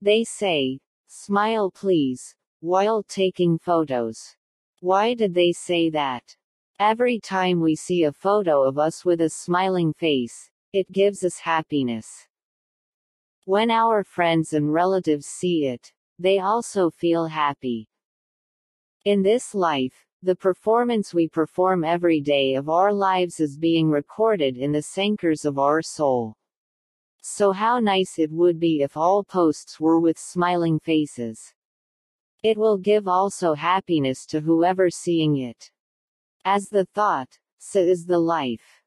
They say, smile please, while taking photos. Why did they say that? Every time we see a photo of us with a smiling face, it gives us happiness. When our friends and relatives see it, they also feel happy. In this life, the performance we perform every day of our lives is being recorded in the sankars of our soul. So how nice it would be if all posts were with smiling faces. It will give also happiness to whoever seeing it. As the thought, so is the life.